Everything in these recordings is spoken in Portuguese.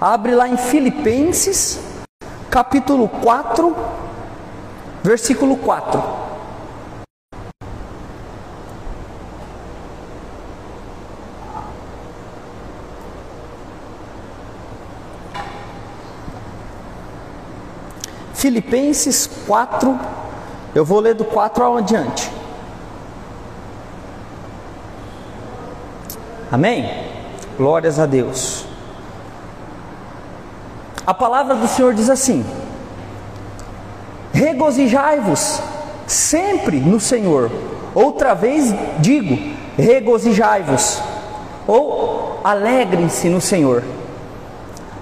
Abre lá em Filipenses, capítulo 4, versículo 4. Filipenses 4, eu vou ler do 4 ao adiante. Amém? Glórias a Deus. A palavra do Senhor diz assim: Regozijai-vos sempre no Senhor. Outra vez digo: regozijai-vos. Ou alegrem-se no Senhor.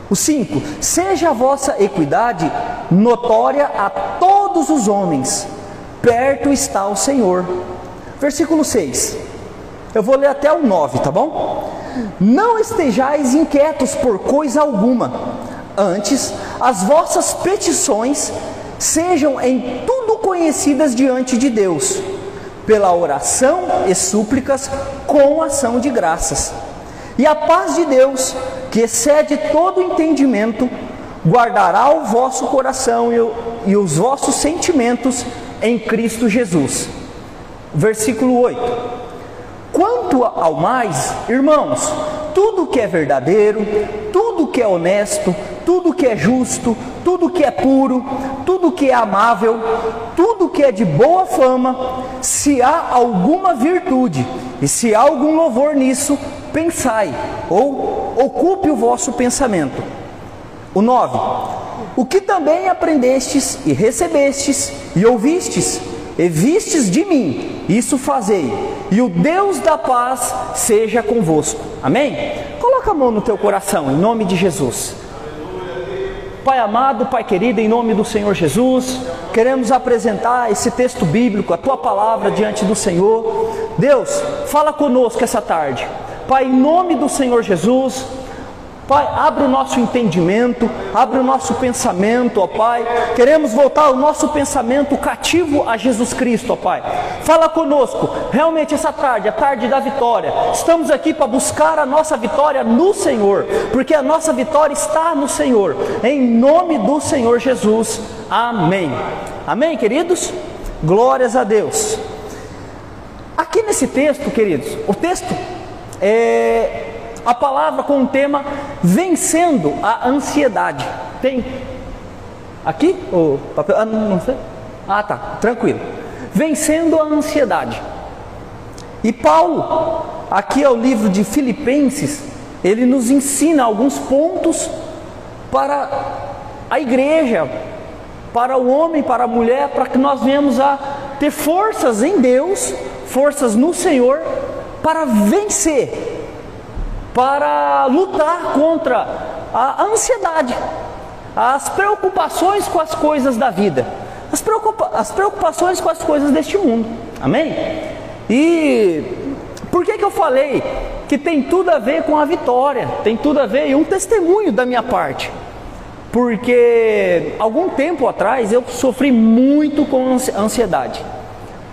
O 5: Seja a vossa equidade notória a todos os homens, perto está o Senhor. Versículo 6. Eu vou ler até o 9, tá bom? Não estejais inquietos por coisa alguma, antes as vossas petições sejam em tudo conhecidas diante de Deus, pela oração e súplicas com ação de graças. E a paz de Deus, que excede todo entendimento, guardará o vosso coração e, o, e os vossos sentimentos em Cristo Jesus. Versículo 8. Quanto ao mais, irmãos, tudo que é verdadeiro, tudo que é honesto, tudo que é justo, tudo que é puro, tudo que é amável, tudo que é de boa fama, se há alguma virtude e se há algum louvor nisso, pensai, ou ocupe o vosso pensamento. O 9. O que também aprendestes e recebestes e ouvistes e vistes de mim, isso fazei, e o Deus da paz seja convosco. Amém? Coloca a mão no teu coração, em nome de Jesus. Pai amado, Pai querido, em nome do Senhor Jesus, queremos apresentar esse texto bíblico, a tua palavra diante do Senhor. Deus, fala conosco essa tarde. Pai, em nome do Senhor Jesus, Pai, abre o nosso entendimento, abre o nosso pensamento, ó Pai. Queremos voltar o nosso pensamento cativo a Jesus Cristo, ó Pai. Fala conosco, realmente essa tarde, a tarde da vitória. Estamos aqui para buscar a nossa vitória no Senhor, porque a nossa vitória está no Senhor. Em nome do Senhor Jesus. Amém. Amém, queridos? Glórias a Deus. Aqui nesse texto, queridos, o texto é a palavra com o tema vencendo a ansiedade. Tem aqui o papel? Ah, não, sei. Ah, tá, tranquilo. Vencendo a ansiedade. E Paulo, aqui é o livro de Filipenses, ele nos ensina alguns pontos para a igreja, para o homem, para a mulher, para que nós venhamos a ter forças em Deus, forças no Senhor, para vencer para lutar contra a ansiedade, as preocupações com as coisas da vida, as, preocupa as preocupações com as coisas deste mundo. Amém? E por que, que eu falei que tem tudo a ver com a vitória? Tem tudo a ver e um testemunho da minha parte. Porque algum tempo atrás eu sofri muito com ansiedade.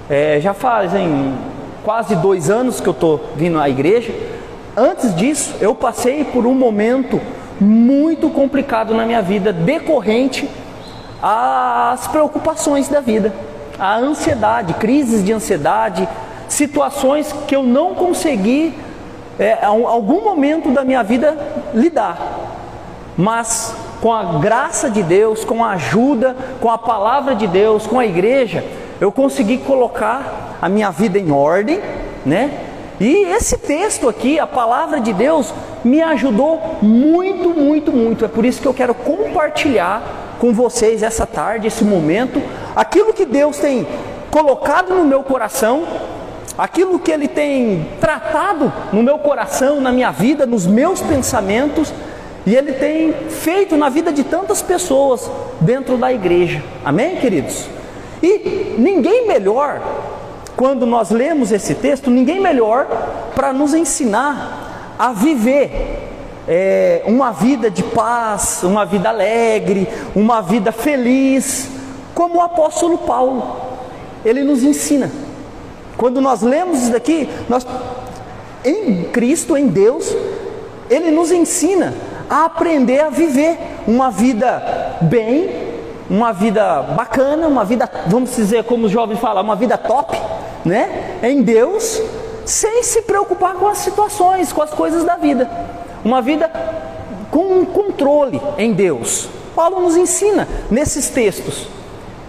É, já fazem quase dois anos que eu estou vindo à igreja Antes disso, eu passei por um momento muito complicado na minha vida, decorrente às preocupações da vida, a ansiedade, crises de ansiedade, situações que eu não consegui, é, algum momento da minha vida, lidar. Mas com a graça de Deus, com a ajuda, com a palavra de Deus, com a igreja, eu consegui colocar a minha vida em ordem, né? E esse texto aqui, a palavra de Deus, me ajudou muito, muito, muito. É por isso que eu quero compartilhar com vocês essa tarde, esse momento, aquilo que Deus tem colocado no meu coração, aquilo que Ele tem tratado no meu coração, na minha vida, nos meus pensamentos, e Ele tem feito na vida de tantas pessoas dentro da igreja. Amém, queridos? E ninguém melhor quando nós lemos esse texto, ninguém melhor para nos ensinar a viver é, uma vida de paz, uma vida alegre, uma vida feliz, como o apóstolo Paulo. Ele nos ensina. Quando nós lemos isso daqui, nós, em Cristo, em Deus, Ele nos ensina a aprender a viver uma vida bem, uma vida bacana, uma vida, vamos dizer, como os jovens falam, uma vida top, né? Em Deus, sem se preocupar com as situações, com as coisas da vida. Uma vida com um controle em Deus. Paulo nos ensina nesses textos.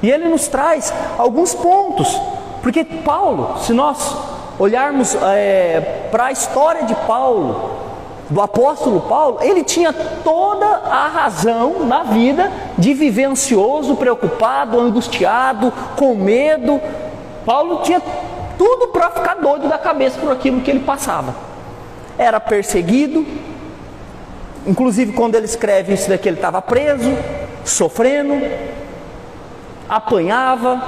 E ele nos traz alguns pontos. Porque Paulo, se nós olharmos é, para a história de Paulo, do apóstolo Paulo, ele tinha toda a razão na vida de viver ansioso, preocupado, angustiado, com medo. Paulo tinha tudo para ficar doido da cabeça por aquilo que ele passava. Era perseguido, inclusive quando ele escreve isso daqui, ele estava preso, sofrendo, apanhava,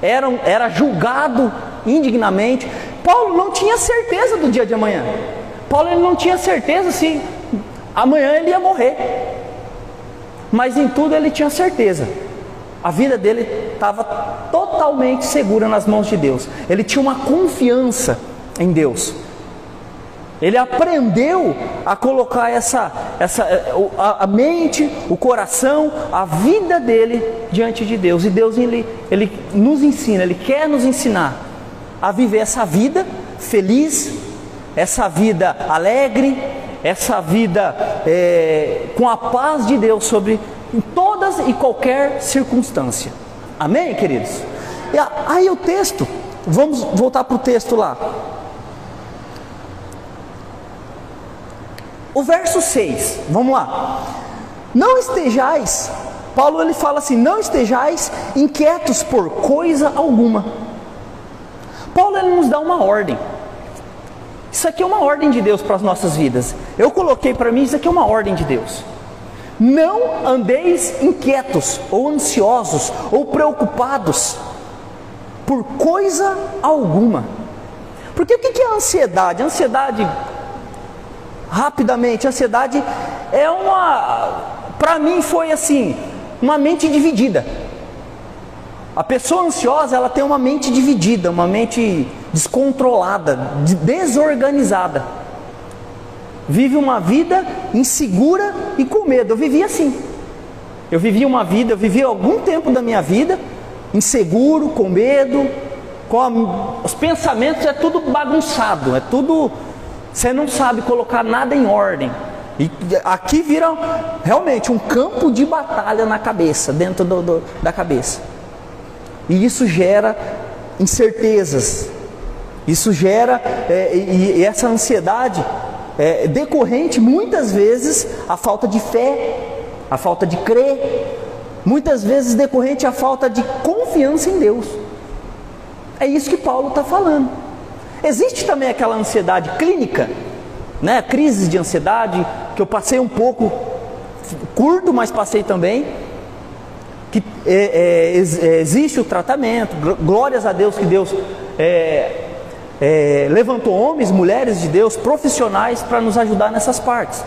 era, era julgado indignamente. Paulo não tinha certeza do dia de amanhã. Paulo ele não tinha certeza se amanhã ele ia morrer. Mas em tudo ele tinha certeza. A vida dele estava totalmente segura nas mãos de Deus. Ele tinha uma confiança em Deus. Ele aprendeu a colocar essa, essa a, a, mente, o coração, a vida dele diante de Deus. E Deus ele, ele nos ensina, ele quer nos ensinar a viver essa vida feliz, essa vida alegre, essa vida é, com a paz de Deus sobre todas e qualquer circunstância. Amém, queridos? E aí o texto, vamos voltar para o texto lá. O verso 6, vamos lá. Não estejais, Paulo ele fala assim: não estejais inquietos por coisa alguma. Paulo ele nos dá uma ordem. Isso aqui é uma ordem de Deus para as nossas vidas. Eu coloquei para mim, isso aqui é uma ordem de Deus. Não andeis inquietos, ou ansiosos, ou preocupados por coisa alguma. Porque o que é a ansiedade? Ansiedade rapidamente. Ansiedade é uma, para mim foi assim, uma mente dividida. A pessoa ansiosa, ela tem uma mente dividida, uma mente descontrolada, desorganizada. Vive uma vida insegura e com medo. Eu vivia assim. Eu vivia uma vida, eu vivia algum tempo da minha vida inseguro, com medo, com os pensamentos é tudo bagunçado, é tudo você não sabe colocar nada em ordem. E aqui vira realmente um campo de batalha na cabeça, dentro do, do, da cabeça. E isso gera incertezas. Isso gera é, e, e, essa ansiedade é decorrente muitas vezes a falta de fé, a falta de crer, muitas vezes decorrente a falta de confiança em Deus. É isso que Paulo está falando. Existe também aquela ansiedade clínica, né? Crises de ansiedade, que eu passei um pouco curto, mas passei também. Que é, é, é existe o tratamento, glórias a Deus que Deus é, é, levantou homens, mulheres de Deus, profissionais para nos ajudar nessas partes.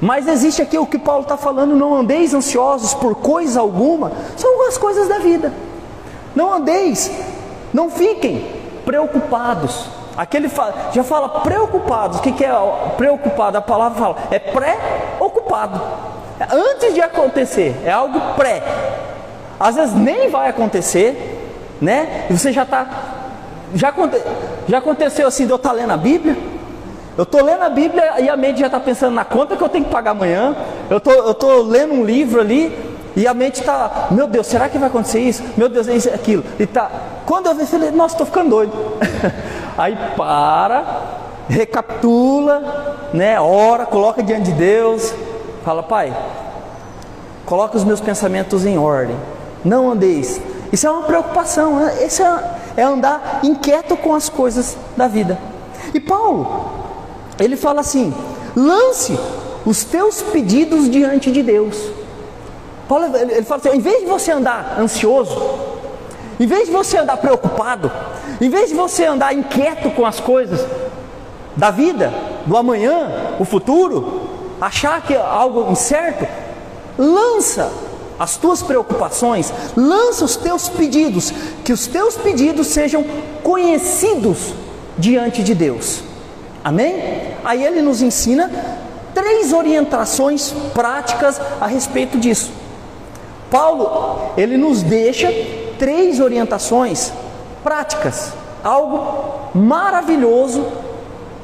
Mas existe aqui o que Paulo está falando: não andeis ansiosos por coisa alguma, são as coisas da vida. Não andeis, não fiquem preocupados. Aquele fala, já fala preocupados. O que, que é preocupado? A palavra fala é pré-ocupado. Antes de acontecer, é algo pré. Às vezes nem vai acontecer, né? E você já está. Já, já aconteceu assim de eu estar tá lendo a Bíblia? Eu estou lendo a Bíblia e a mente já está pensando na conta que eu tenho que pagar amanhã. Eu tô, estou lendo um livro ali e a mente está, meu Deus, será que vai acontecer isso? Meu Deus, é isso, é aquilo. E tá, quando eu vi, falei, nossa, estou ficando doido. Aí para, recapitula, né? Ora, coloca diante de Deus, fala, Pai, coloca os meus pensamentos em ordem. Não andeis. Isso é uma preocupação. Né? Isso é, é andar inquieto com as coisas da vida. E Paulo, ele fala assim: lance os teus pedidos diante de Deus. Paulo ele fala assim: em vez de você andar ansioso, em vez de você andar preocupado, em vez de você andar inquieto com as coisas da vida, do amanhã, o futuro, achar que é algo incerto, lança as tuas preocupações, lança os teus pedidos, que os teus pedidos sejam conhecidos diante de Deus. Amém? Aí ele nos ensina três orientações práticas a respeito disso. Paulo, ele nos deixa três orientações práticas, algo maravilhoso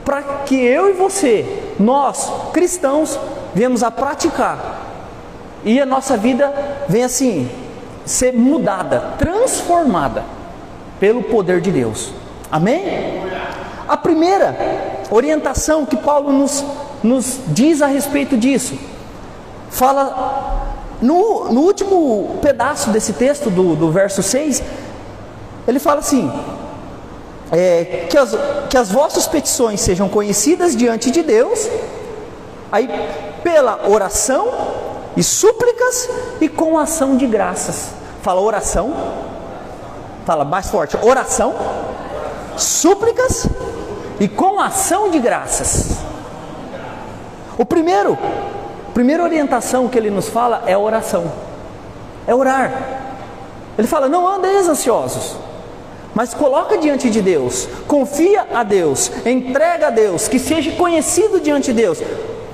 para que eu e você, nós cristãos, venhamos a praticar e a nossa vida venha assim ser mudada, transformada pelo poder de Deus. Amém? A primeira orientação que Paulo nos, nos diz a respeito disso, fala no, no último pedaço desse texto, do, do verso 6, ele fala assim: é, que, as, que as vossas petições sejam conhecidas diante de Deus, aí pela oração e súplicas e com ação de graças. Fala oração, fala mais forte: oração, súplicas e com ação de graças. O primeiro, primeira orientação que ele nos fala é oração, é orar. Ele fala: não andeis ansiosos, mas coloca diante de Deus, confia a Deus, entrega a Deus, que seja conhecido diante de Deus.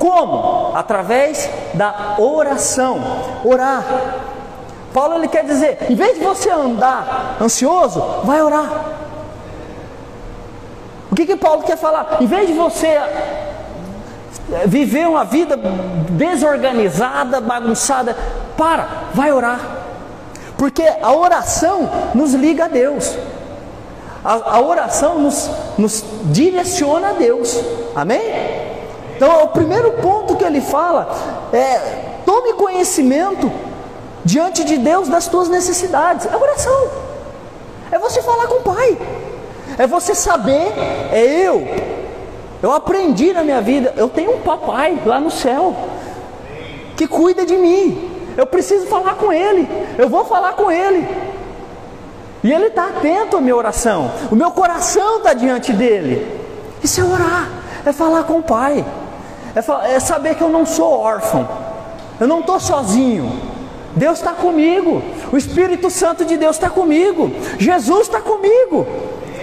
Como? Através da oração. Orar. Paulo ele quer dizer, em vez de você andar ansioso, vai orar. O que, que Paulo quer falar? Em vez de você eh, viver uma vida desorganizada, bagunçada, para, vai orar. Porque a oração nos liga a Deus. A, a oração nos, nos direciona a Deus. Amém? Então, o primeiro ponto que ele fala é: tome conhecimento diante de Deus das tuas necessidades. É oração. É você falar com o Pai. É você saber, é eu. Eu aprendi na minha vida, eu tenho um papai lá no céu que cuida de mim. Eu preciso falar com ele. Eu vou falar com ele. E ele está atento à minha oração. O meu coração está diante dele. Isso é orar, é falar com o Pai, é, é saber que eu não sou órfão, eu não estou sozinho. Deus está comigo, o Espírito Santo de Deus está comigo, Jesus está comigo.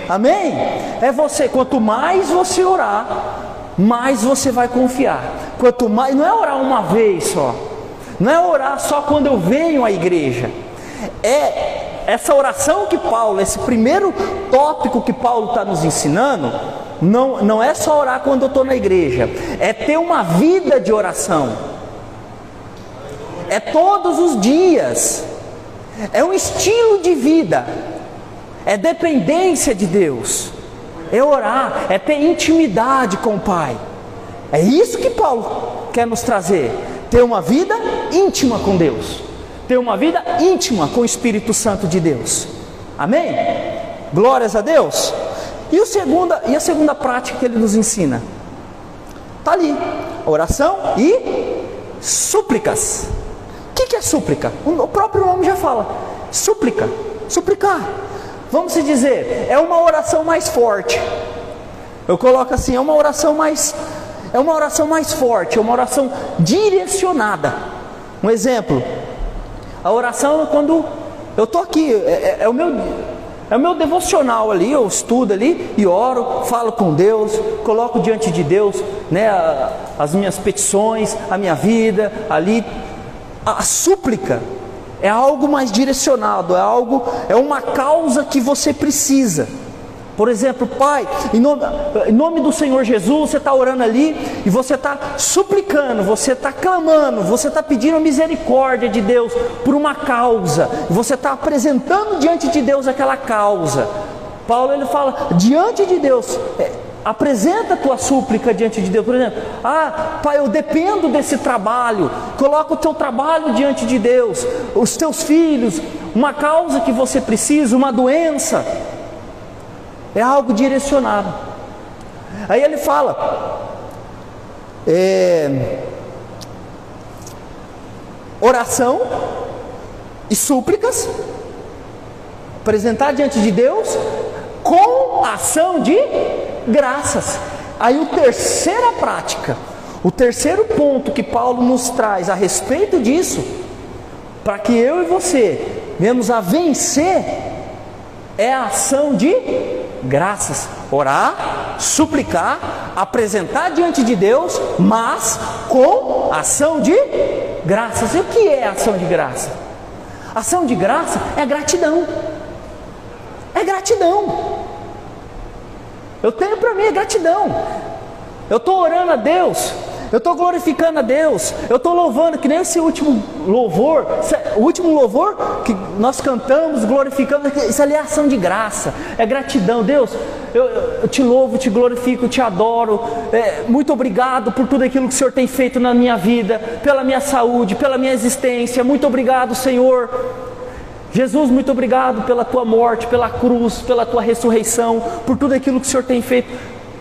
Amém? É você, quanto mais você orar, mais você vai confiar. Quanto mais, não é orar uma vez só, não é orar só quando eu venho à igreja. É essa oração que Paulo, esse primeiro tópico que Paulo está nos ensinando, não, não é só orar quando eu estou na igreja, é ter uma vida de oração. É todos os dias. É um estilo de vida é dependência de Deus, é orar, é ter intimidade com o Pai. É isso que Paulo quer nos trazer: ter uma vida íntima com Deus, ter uma vida íntima com o Espírito Santo de Deus. Amém? Glórias a Deus. E, o segunda, e a segunda prática que ele nos ensina? Está ali: oração e súplicas. O que, que é súplica? O próprio nome já fala: súplica, suplicar vamos se dizer, é uma oração mais forte. Eu coloco assim, é uma oração mais é uma oração mais forte, é uma oração direcionada. Um exemplo, a oração é quando eu estou aqui, é, é, é, o meu é o meu devocional ali, eu estudo ali e oro, falo com Deus, coloco diante de Deus, né, as minhas petições, a minha vida ali, a, súplica é algo mais direcionado, é algo, é uma causa que você precisa. Por exemplo, Pai, em nome, em nome do Senhor Jesus, você está orando ali e você está suplicando, você está clamando, você está pedindo misericórdia de Deus por uma causa, você está apresentando diante de Deus aquela causa. Paulo ele fala, diante de Deus, é, Apresenta a tua súplica diante de Deus. Por exemplo, ah, pai, eu dependo desse trabalho. Coloca o teu trabalho diante de Deus, os teus filhos, uma causa que você precisa, uma doença. É algo direcionado. Aí ele fala, é, oração e súplicas, apresentar diante de Deus com ação de graças. Aí o terceira prática, o terceiro ponto que Paulo nos traz a respeito disso, para que eu e você venhamos a vencer, é a ação de graças, orar, suplicar, apresentar diante de Deus, mas com ação de graças. E o que é ação de graça? Ação de graça é gratidão. É gratidão. Eu tenho para mim gratidão. Eu estou orando a Deus, eu estou glorificando a Deus, eu estou louvando, que nem esse último louvor, o último louvor que nós cantamos, glorificamos, isso ali é ação de graça, é gratidão. Deus, eu, eu te louvo, te glorifico, te adoro, é, muito obrigado por tudo aquilo que o Senhor tem feito na minha vida, pela minha saúde, pela minha existência, muito obrigado, Senhor. Jesus, muito obrigado pela tua morte, pela cruz, pela tua ressurreição, por tudo aquilo que o Senhor tem feito.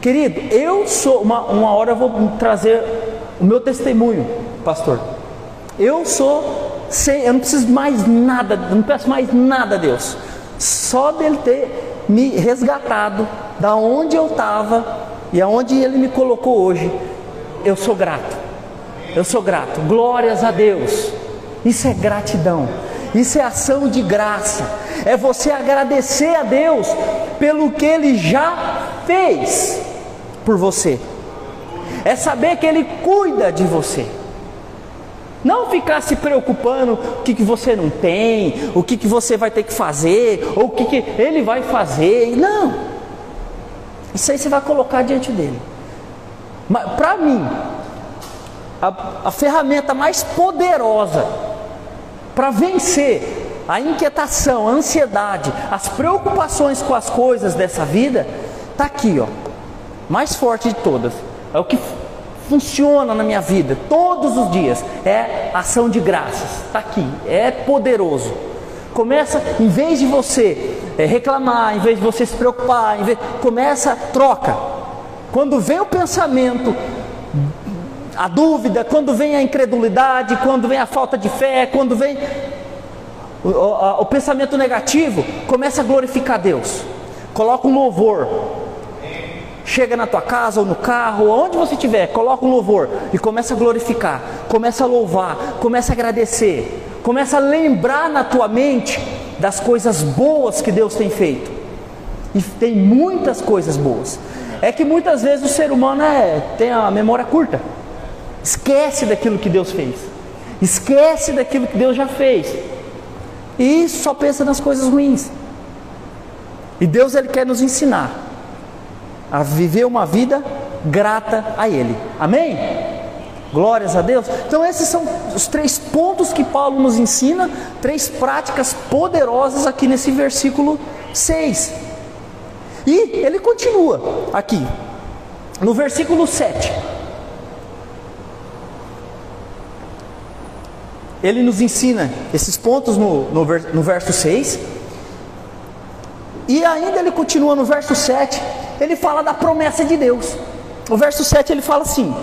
Querido, eu sou, uma, uma hora eu vou trazer o meu testemunho, pastor. Eu sou, sem, eu não preciso mais nada, não peço mais nada a Deus. Só dele ter me resgatado da onde eu estava e aonde ele me colocou hoje, eu sou grato. Eu sou grato. Glórias a Deus. Isso é gratidão. Isso é ação de graça. É você agradecer a Deus pelo que Ele já fez por você. É saber que Ele cuida de você. Não ficar se preocupando o que, que você não tem, o que, que você vai ter que fazer, ou o que, que Ele vai fazer. Não. Isso aí você vai colocar diante dele. Mas para mim, a, a ferramenta mais poderosa para vencer a inquietação, a ansiedade, as preocupações com as coisas dessa vida, está aqui, ó, mais forte de todas. É o que funciona na minha vida todos os dias. É ação de graças. Está aqui. É poderoso. Começa, em vez de você é, reclamar, em vez de você se preocupar, em vez, começa troca. Quando vem o pensamento, a dúvida, quando vem a incredulidade, quando vem a falta de fé, quando vem o, o, o pensamento negativo, começa a glorificar Deus. Coloca um louvor, Chega na tua casa ou no carro, onde você estiver, coloca um louvor e começa a glorificar, começa a louvar, começa a agradecer, começa a lembrar na tua mente das coisas boas que Deus tem feito. E tem muitas coisas boas. É que muitas vezes o ser humano é, tem a memória curta. Esquece daquilo que Deus fez. Esquece daquilo que Deus já fez. E só pensa nas coisas ruins. E Deus ele quer nos ensinar a viver uma vida grata a Ele. Amém? Glórias a Deus. Então, esses são os três pontos que Paulo nos ensina, três práticas poderosas aqui nesse versículo 6. E ele continua aqui, no versículo 7. Ele nos ensina esses pontos no, no, no verso 6. E ainda ele continua no verso 7 ele fala da promessa de Deus. O verso 7 ele fala assim: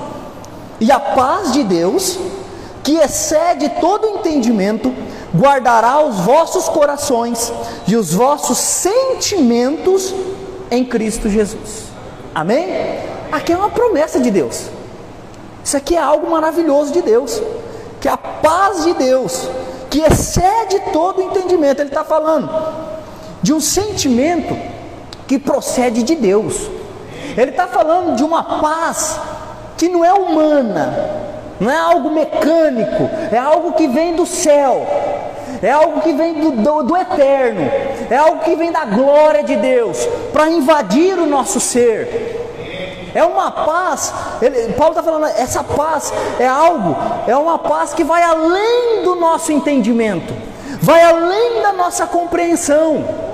E a paz de Deus, que excede todo entendimento, guardará os vossos corações e os vossos sentimentos em Cristo Jesus. Amém? Aqui é uma promessa de Deus. Isso aqui é algo maravilhoso de Deus. Que a paz de Deus, que excede todo entendimento, ele está falando de um sentimento que procede de Deus. Ele está falando de uma paz que não é humana, não é algo mecânico, é algo que vem do céu, é algo que vem do, do, do eterno, é algo que vem da glória de Deus para invadir o nosso ser. É uma paz, ele, Paulo está falando, essa paz é algo, é uma paz que vai além do nosso entendimento, vai além da nossa compreensão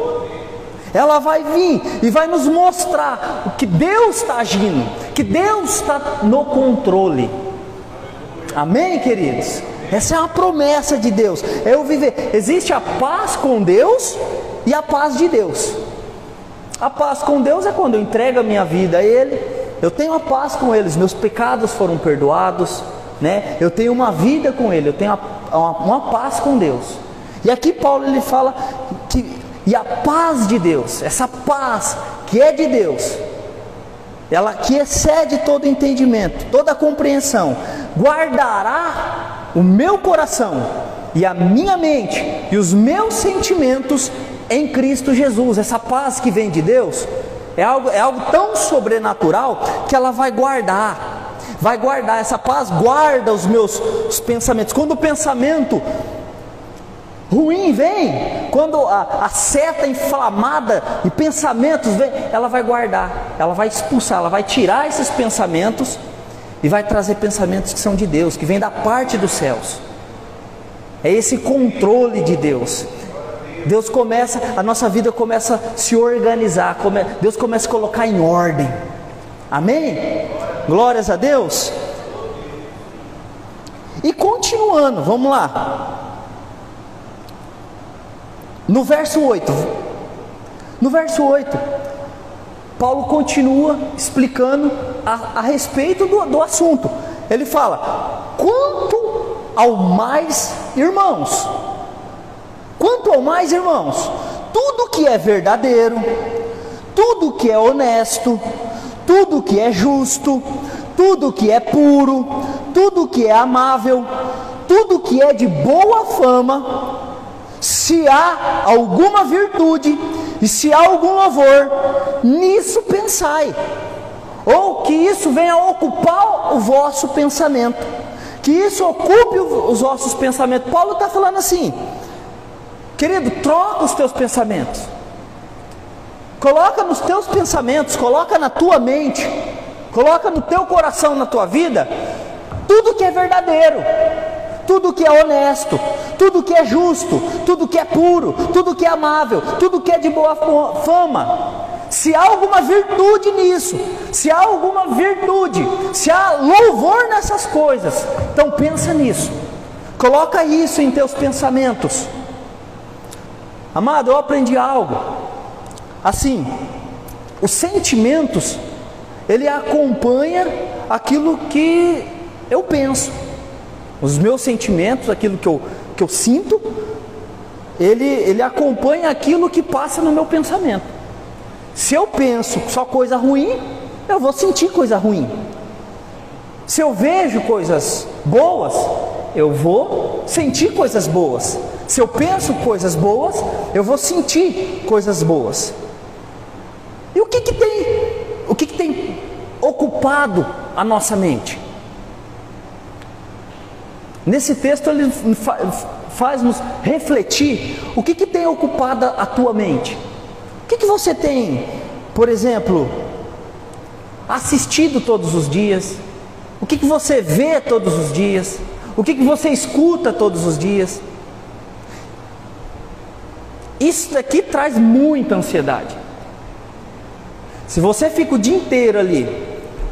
ela vai vir e vai nos mostrar o que Deus está agindo, que Deus está no controle. Amém, queridos? Essa é uma promessa de Deus. É eu viver. Existe a paz com Deus e a paz de Deus. A paz com Deus é quando eu entrego a minha vida a Ele. Eu tenho a paz com Ele. Meus pecados foram perdoados, né? Eu tenho uma vida com Ele. Eu tenho uma, uma paz com Deus. E aqui Paulo ele fala que e a paz de Deus, essa paz que é de Deus, ela que excede todo entendimento, toda compreensão, guardará o meu coração e a minha mente e os meus sentimentos em Cristo Jesus. Essa paz que vem de Deus, É algo, é algo tão sobrenatural que ela vai guardar. Vai guardar. Essa paz guarda os meus os pensamentos. Quando o pensamento ruim vem, quando a, a seta inflamada e pensamentos vem, ela vai guardar, ela vai expulsar, ela vai tirar esses pensamentos e vai trazer pensamentos que são de Deus, que vêm da parte dos céus. É esse controle de Deus. Deus começa, a nossa vida começa a se organizar, Deus começa a colocar em ordem. Amém? Glórias a Deus. E continuando, vamos lá. No verso 8. No verso 8, Paulo continua explicando a, a respeito do, do assunto. Ele fala: quanto ao mais, irmãos, Quanto ao mais, irmãos, tudo que é verdadeiro, tudo que é honesto, tudo que é justo, tudo que é puro, tudo que é amável, tudo que é de boa fama, se há alguma virtude e se há algum louvor, nisso pensai, ou que isso venha ocupar o vosso pensamento, que isso ocupe os vossos pensamentos. Paulo está falando assim: Querido, troca os teus pensamentos. Coloca nos teus pensamentos, coloca na tua mente, coloca no teu coração, na tua vida, tudo que é verdadeiro, tudo que é honesto, tudo que é justo, tudo que é puro, tudo que é amável, tudo que é de boa fama. Se há alguma virtude nisso, se há alguma virtude, se há louvor nessas coisas, então pensa nisso. Coloca isso em teus pensamentos. Amado, eu aprendi algo. Assim, os sentimentos, ele acompanha aquilo que eu penso. Os meus sentimentos, aquilo que eu, que eu sinto, ele, ele acompanha aquilo que passa no meu pensamento. Se eu penso só coisa ruim, eu vou sentir coisa ruim. Se eu vejo coisas boas, eu vou sentir coisas boas. Se eu penso coisas boas, eu vou sentir coisas boas. E o que, que tem? O que, que tem ocupado a nossa mente? Nesse texto ele faz nos refletir o que, que tem ocupado a tua mente. O que, que você tem, por exemplo, assistido todos os dias? O que, que você vê todos os dias? O que, que você escuta todos os dias? Isso daqui traz muita ansiedade. Se você fica o dia inteiro ali,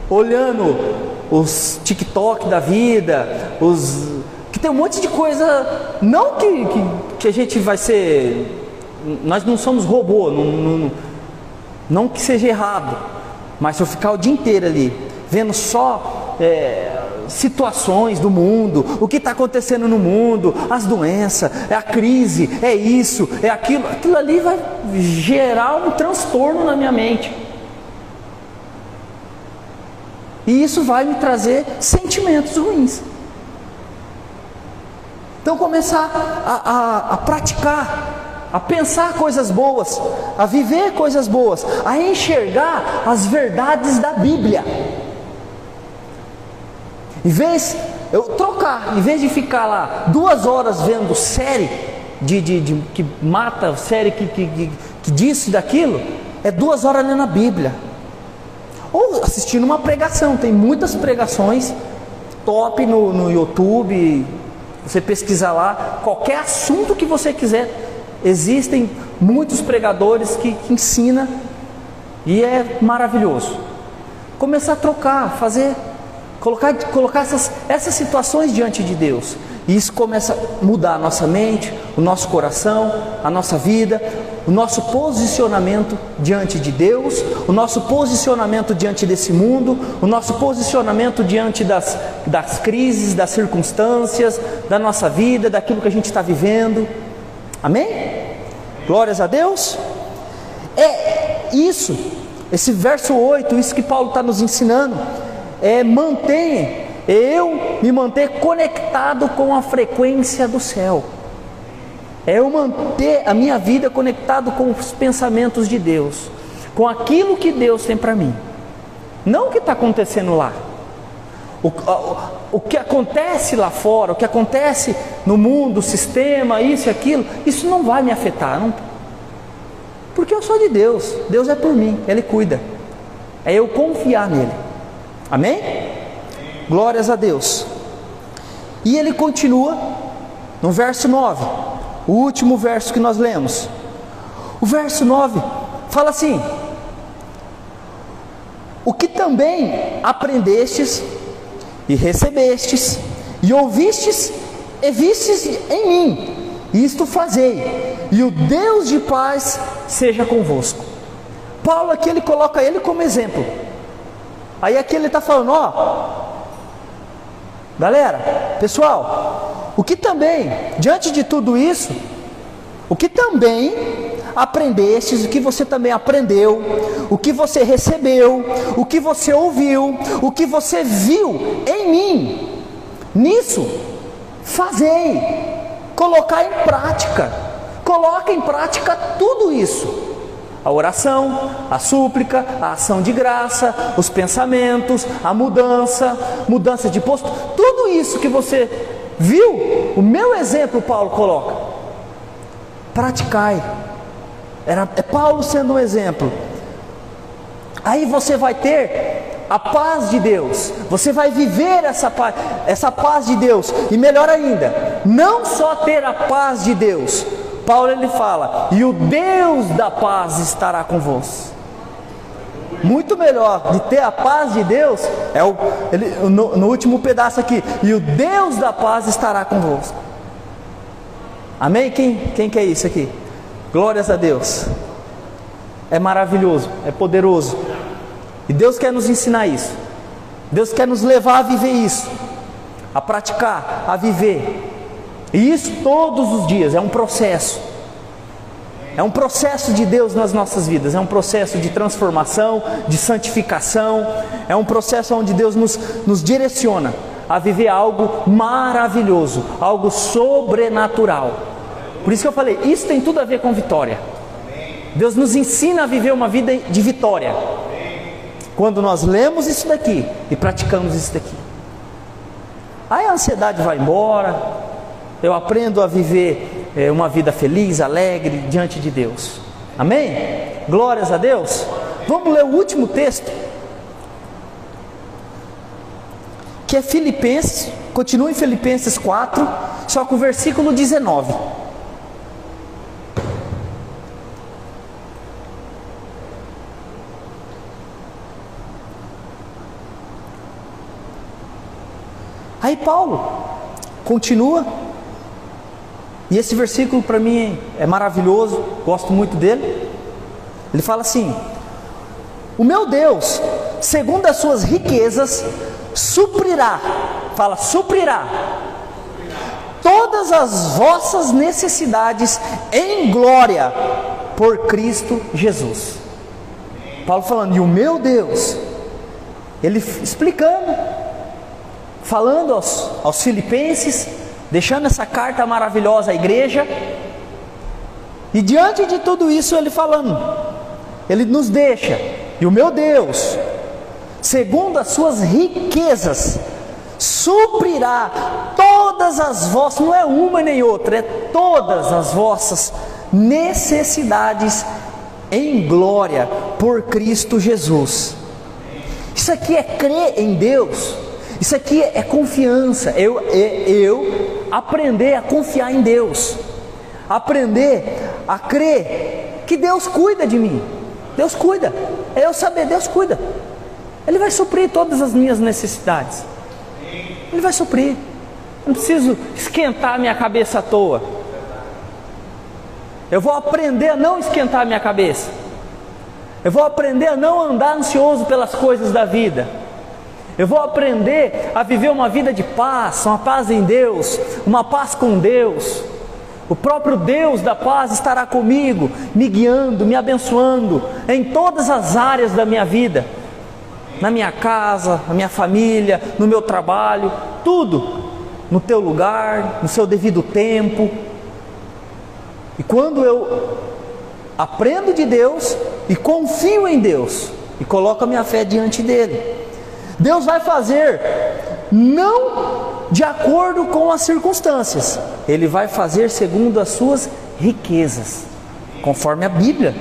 olhando os TikTok da vida, os. que tem um monte de coisa. Não que, que, que a gente vai ser. Nós não somos robô, não, não, não que seja errado, mas se eu ficar o dia inteiro ali, vendo só é, situações do mundo, o que está acontecendo no mundo, as doenças, é a crise, é isso, é aquilo, aquilo ali vai gerar um transtorno na minha mente. E isso vai me trazer sentimentos ruins. Então começar a, a, a praticar, a pensar coisas boas, a viver coisas boas, a enxergar as verdades da Bíblia. Em vez eu trocar, em vez de ficar lá duas horas vendo série de, de, de que mata, série que, que, que, que diz daquilo, é duas horas lendo a Bíblia. Ou assistindo uma pregação, tem muitas pregações top no, no YouTube. Você pesquisar lá, qualquer assunto que você quiser, existem muitos pregadores que, que ensinam e é maravilhoso. Começar a trocar, fazer Colocar, colocar essas, essas situações diante de Deus. E isso começa a mudar a nossa mente, o nosso coração, a nossa vida, o nosso posicionamento diante de Deus, o nosso posicionamento diante desse mundo, o nosso posicionamento diante das, das crises, das circunstâncias, da nossa vida, daquilo que a gente está vivendo. Amém? Glórias a Deus. É isso, esse verso 8, isso que Paulo está nos ensinando é, mantém eu me manter conectado com a frequência do céu. É eu manter a minha vida conectado com os pensamentos de Deus. com aquilo que Deus tem para mim, não o que está acontecendo lá. O, o, o que acontece lá fora, o que acontece no mundo, o sistema, isso e aquilo, isso não vai me afetar, não, porque eu sou de Deus, Deus é por mim, Ele cuida. É eu confiar nele. Amém? Glórias a Deus. E ele continua no verso 9, o último verso que nós lemos. O verso 9 fala assim: O que também aprendestes e recebestes e ouvistes e vistes em mim, isto fazei, e o Deus de paz seja convosco. Paulo aqui ele coloca ele como exemplo. Aí aqui ele está falando, ó, galera, pessoal, o que também, diante de tudo isso, o que também aprendestes, o que você também aprendeu, o que você recebeu, o que você ouviu, o que você viu em mim, nisso, fazei, colocar em prática, coloca em prática tudo isso a oração, a súplica, a ação de graça, os pensamentos, a mudança, mudança de posto, tudo isso que você viu, o meu exemplo Paulo coloca. Praticai. Era, é Paulo sendo um exemplo. Aí você vai ter a paz de Deus, você vai viver essa paz, essa paz de Deus, e melhor ainda, não só ter a paz de Deus, Paulo ele fala: "E o Deus da paz estará convosco". Muito melhor de ter a paz de Deus é o ele, no, no último pedaço aqui, e o Deus da paz estará convosco. Amém? Quem, quem quer isso aqui? Glórias a Deus. É maravilhoso, é poderoso. E Deus quer nos ensinar isso. Deus quer nos levar a viver isso, a praticar, a viver. E isso todos os dias, é um processo. É um processo de Deus nas nossas vidas, é um processo de transformação, de santificação, é um processo onde Deus nos, nos direciona a viver algo maravilhoso, algo sobrenatural. Por isso que eu falei, isso tem tudo a ver com vitória. Deus nos ensina a viver uma vida de vitória. Quando nós lemos isso daqui e praticamos isso daqui. Aí a ansiedade vai embora, eu aprendo a viver é, uma vida feliz, alegre diante de Deus. Amém? Glórias a Deus. Vamos ler o último texto, que é Filipenses, continua em Filipenses 4, só com o versículo 19. Aí Paulo continua e esse versículo para mim é maravilhoso, gosto muito dele. Ele fala assim: O meu Deus, segundo as suas riquezas, suprirá, fala, suprirá todas as vossas necessidades em glória por Cristo Jesus. Paulo falando, e o meu Deus, ele explicando, falando aos, aos filipenses, deixando essa carta maravilhosa à igreja. E diante de tudo isso, ele falando, ele nos deixa, e o meu Deus, segundo as suas riquezas, suprirá todas as vossas, não é uma nem outra, é todas as vossas necessidades em glória por Cristo Jesus. Isso aqui é crer em Deus, isso aqui é confiança, eu, é, eu aprender a confiar em Deus, aprender a crer que Deus cuida de mim. Deus cuida, é eu saber, Deus cuida. Ele vai suprir todas as minhas necessidades. Ele vai suprir. Não preciso esquentar minha cabeça à toa. Eu vou aprender a não esquentar minha cabeça. Eu vou aprender a não andar ansioso pelas coisas da vida. Eu vou aprender a viver uma vida de paz, uma paz em Deus, uma paz com Deus. O próprio Deus da paz estará comigo, me guiando, me abençoando em todas as áreas da minha vida, na minha casa, na minha família, no meu trabalho, tudo no teu lugar, no seu devido tempo. E quando eu aprendo de Deus e confio em Deus e coloco a minha fé diante dele. Deus vai fazer não de acordo com as circunstâncias, ele vai fazer segundo as suas riquezas, conforme a Bíblia,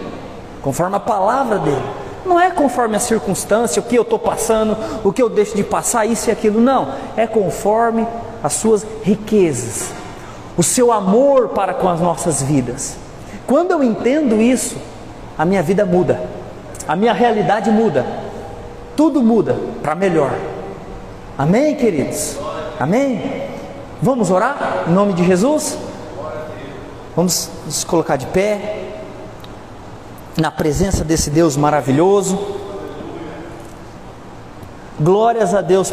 conforme a palavra dele. Não é conforme a circunstância, o que eu estou passando, o que eu deixo de passar, isso e aquilo, não. É conforme as suas riquezas, o seu amor para com as nossas vidas. Quando eu entendo isso, a minha vida muda, a minha realidade muda, tudo muda para melhor. Amém, queridos? Amém? Vamos orar em nome de Jesus? Vamos nos colocar de pé na presença desse Deus maravilhoso. Glórias a Deus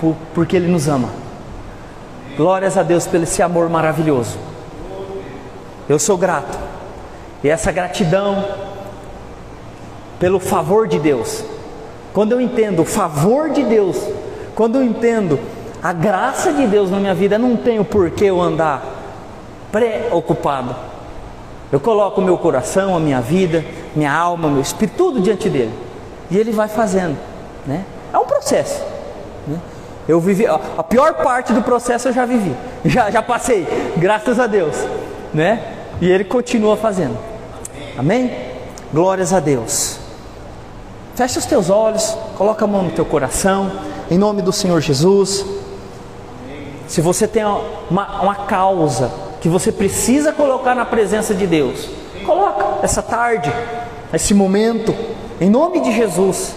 por, porque Ele nos ama. Glórias a Deus pelo esse amor maravilhoso. Eu sou grato. E essa gratidão pelo favor de Deus. Quando eu entendo o favor de Deus, quando eu entendo a graça de Deus na minha vida, não tenho por que eu andar preocupado. Eu coloco o meu coração, a minha vida, minha alma, meu espírito, tudo diante dele. E ele vai fazendo. Né? É um processo. Né? Eu vivi, a pior parte do processo eu já vivi, já, já passei, graças a Deus, né? E Ele continua fazendo. Amém? Glórias a Deus. Fecha os teus olhos, coloca a mão no teu coração, em nome do Senhor Jesus. Se você tem uma, uma causa que você precisa colocar na presença de Deus, coloca essa tarde, esse momento, em nome de Jesus.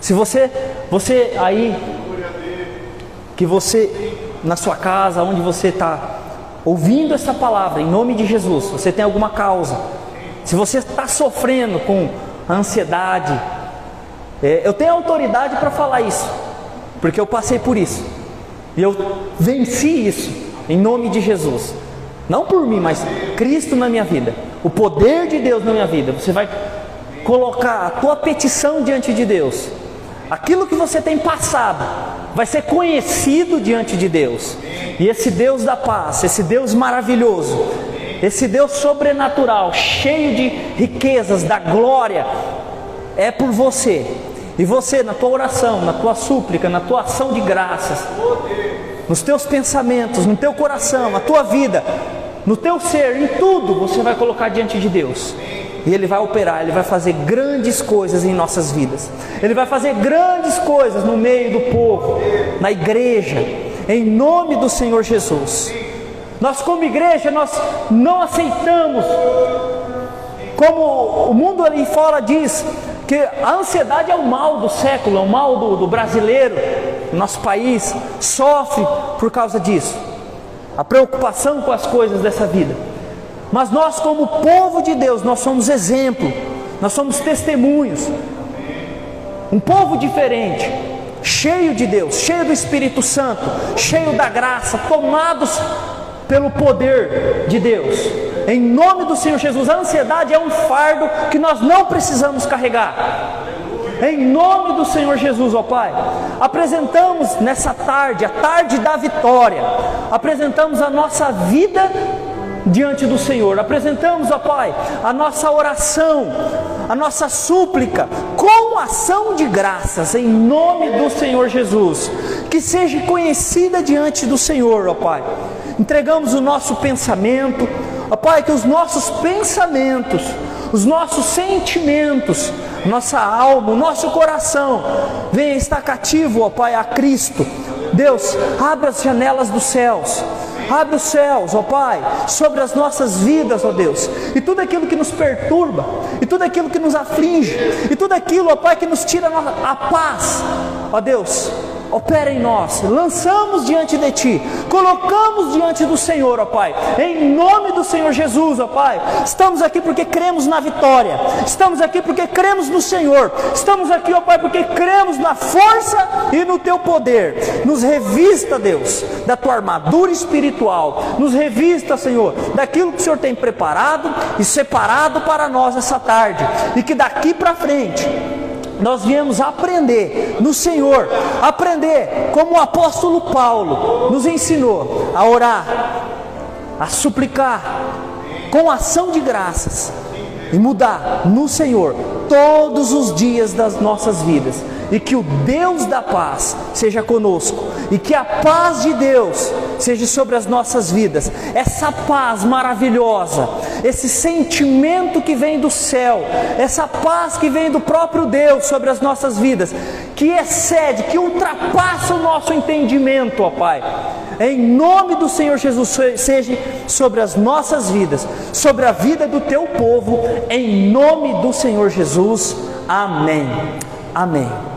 Se você, você aí que você, na sua casa, onde você está ouvindo essa palavra, em nome de Jesus, você tem alguma causa, se você está sofrendo com ansiedade, eu tenho autoridade para falar isso, porque eu passei por isso, e eu venci isso, em nome de Jesus, não por mim, mas Cristo na minha vida, o poder de Deus na minha vida, você vai colocar a tua petição diante de Deus, aquilo que você tem passado, vai ser conhecido diante de Deus. E esse Deus da paz, esse Deus maravilhoso, esse Deus sobrenatural, cheio de riquezas, da glória, é por você. E você, na tua oração, na tua súplica, na tua ação de graças, nos teus pensamentos, no teu coração, na tua vida, no teu ser, em tudo, você vai colocar diante de Deus. E Ele vai operar, Ele vai fazer grandes coisas em nossas vidas. Ele vai fazer grandes coisas no meio do povo, na igreja, em nome do Senhor Jesus. Nós, como igreja, nós não aceitamos, como o mundo ali fora diz, que a ansiedade é o mal do século, é o mal do, do brasileiro, nosso país sofre por causa disso. A preocupação com as coisas dessa vida. Mas nós, como povo de Deus, nós somos exemplo, nós somos testemunhos. Um povo diferente, cheio de Deus, cheio do Espírito Santo, cheio da graça, tomados pelo poder de Deus. Em nome do Senhor Jesus, a ansiedade é um fardo que nós não precisamos carregar. Em nome do Senhor Jesus, ó Pai, apresentamos nessa tarde, a tarde da vitória, apresentamos a nossa vida diante do Senhor. Apresentamos, ó Pai, a nossa oração, a nossa súplica, com ação de graças, em nome do Senhor Jesus. Que seja conhecida diante do Senhor, ó Pai. Entregamos o nosso pensamento, ó Pai, que os nossos pensamentos, os nossos sentimentos, nossa alma, o nosso coração venha estar cativo, ó Pai, a Cristo. Deus, abra as janelas dos céus. Abre os céus, ó Pai, sobre as nossas vidas, ó Deus, e tudo aquilo que nos perturba, e tudo aquilo que nos aflige, e tudo aquilo, ó Pai, que nos tira a paz, ó Deus, opera em nós, lançamos diante de Ti, colocamos diante do Senhor, ó Pai, em nome do Senhor Jesus, ó Pai. Estamos aqui porque cremos na vitória, estamos aqui porque cremos no Senhor, estamos aqui, ó Pai, porque cremos na força e no Teu poder. Nos revista, Deus, da Tua armadura espiritual, nos revista, Senhor, daquilo que o Senhor tem preparado e separado para nós essa tarde, e que daqui para frente nós viemos aprender no Senhor, aprender como o apóstolo Paulo nos ensinou a orar, a suplicar com ação de graças e mudar no Senhor todos os dias das nossas vidas. E que o Deus da paz seja conosco, e que a paz de Deus seja sobre as nossas vidas, essa paz maravilhosa, esse sentimento que vem do céu, essa paz que vem do próprio Deus sobre as nossas vidas, que excede, que ultrapassa o nosso entendimento, ó Pai. Em nome do Senhor Jesus, seja sobre as nossas vidas, sobre a vida do teu povo, em nome do Senhor Jesus. Amém. Amém.